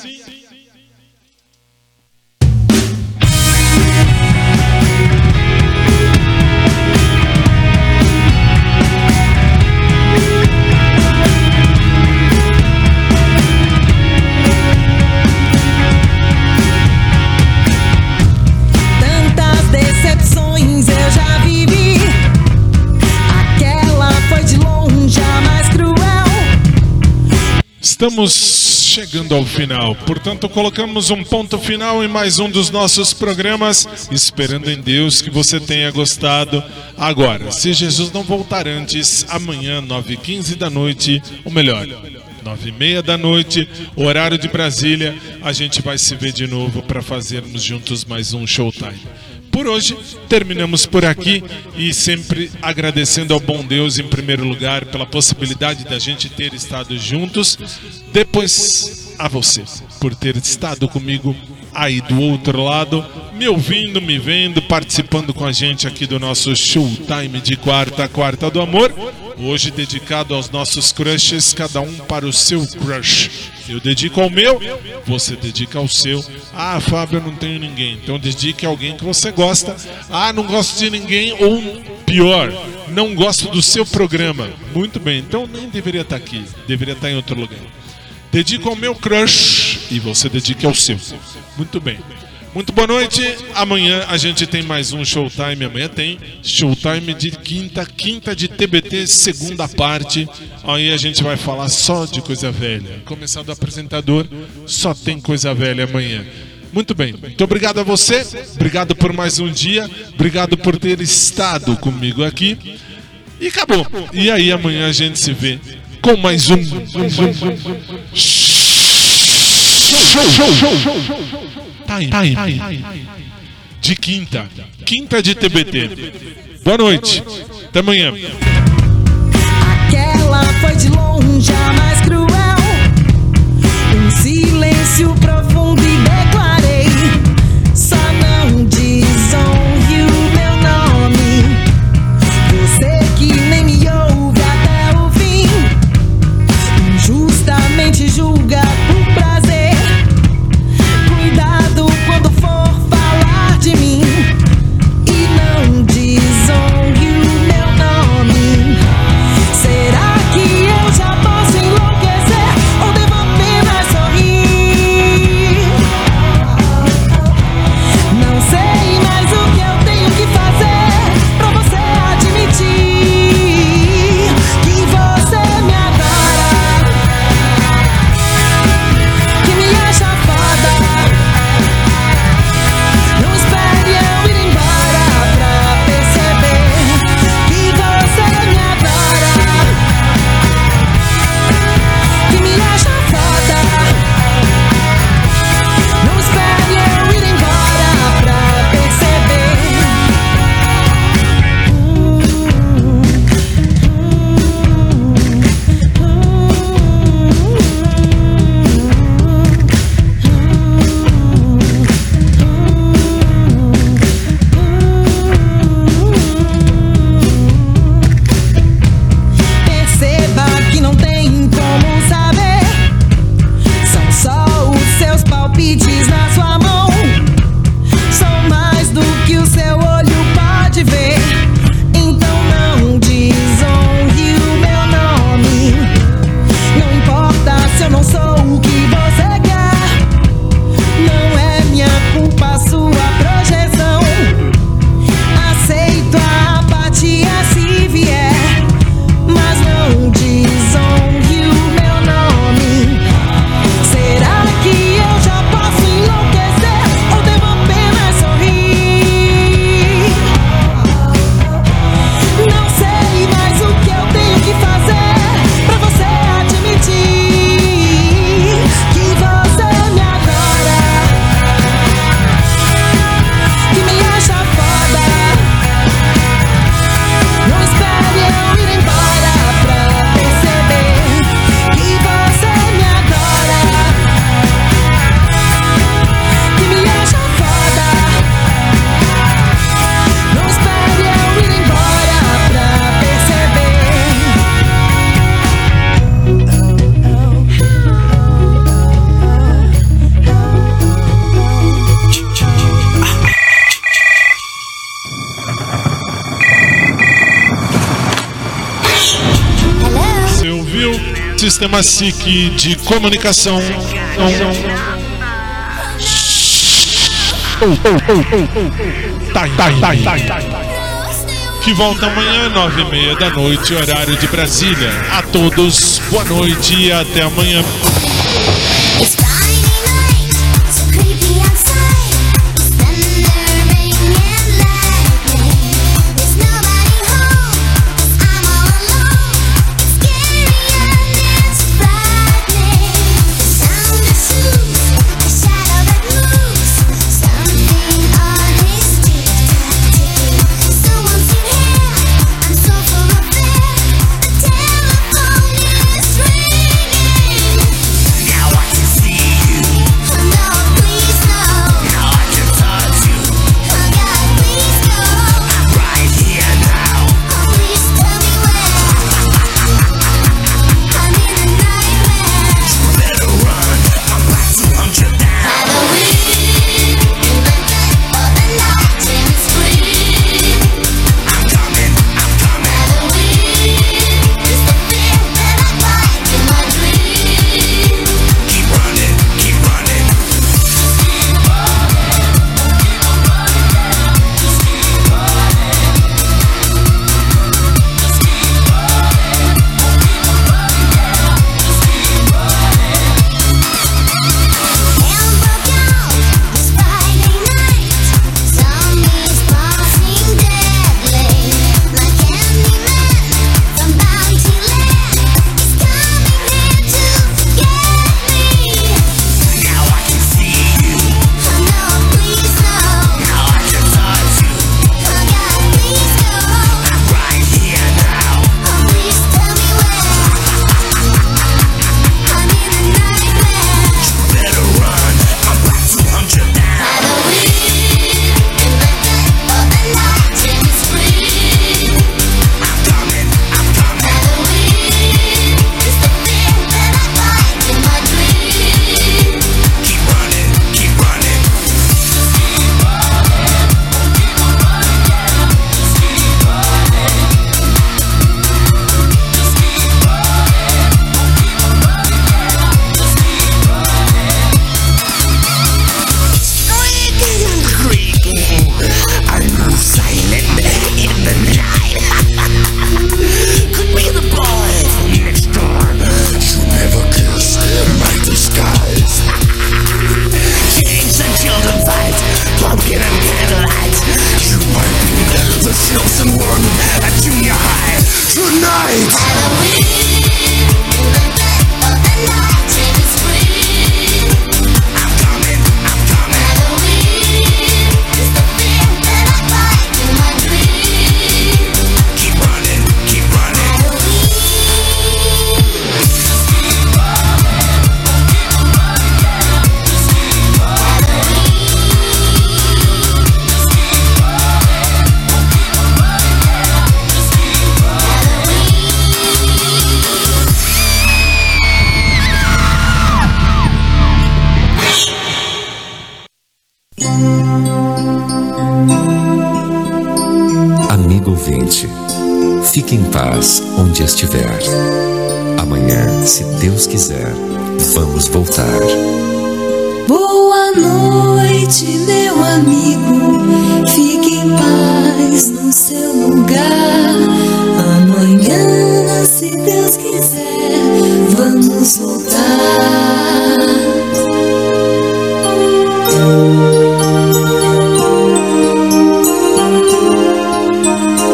Estamos chegando ao final, portanto, colocamos um ponto final em mais um dos nossos programas, esperando em Deus que você tenha gostado. Agora, se Jesus não voltar antes, amanhã, 9h15 da noite, ou melhor, 9h30 da noite, horário de Brasília, a gente vai se ver de novo para fazermos juntos mais um Showtime. Por hoje, terminamos por aqui e sempre agradecendo ao bom Deus, em primeiro lugar, pela possibilidade da gente ter estado juntos. Depois, a você, por ter estado comigo aí do outro lado, me ouvindo, me vendo, participando com a gente aqui do nosso Showtime de quarta, quarta do amor. Hoje dedicado aos nossos crushes, cada um para o seu crush. Eu dedico ao meu, você dedica ao seu. Ah, Fábio, eu não tenho ninguém. Então dedique a alguém que você gosta. Ah, não gosto de ninguém. Ou pior, não gosto do seu programa. Muito bem, então nem deveria estar aqui. Deveria estar em outro lugar. Dedico ao meu crush e você dedique ao seu. Muito bem. Muito boa noite. Amanhã a gente tem mais um Showtime. Amanhã tem Showtime de quinta, quinta de TBT, segunda parte. Aí a gente vai falar só de coisa velha. Começar do apresentador, só tem coisa velha amanhã. Muito bem, muito obrigado a você, obrigado por mais um dia, obrigado por ter estado comigo aqui. E acabou. E aí amanhã a gente se vê com mais um. Time, time. De quinta. Quinta de TBT. Boa noite. Até amanhã. Aquela foi de longe a mais cruel. Um silêncio profundo e Sistema SIC de Comunicação. Então, tá tá tá que volta amanhã, nove e meia da noite, horário de Brasília. A todos, boa noite e até amanhã.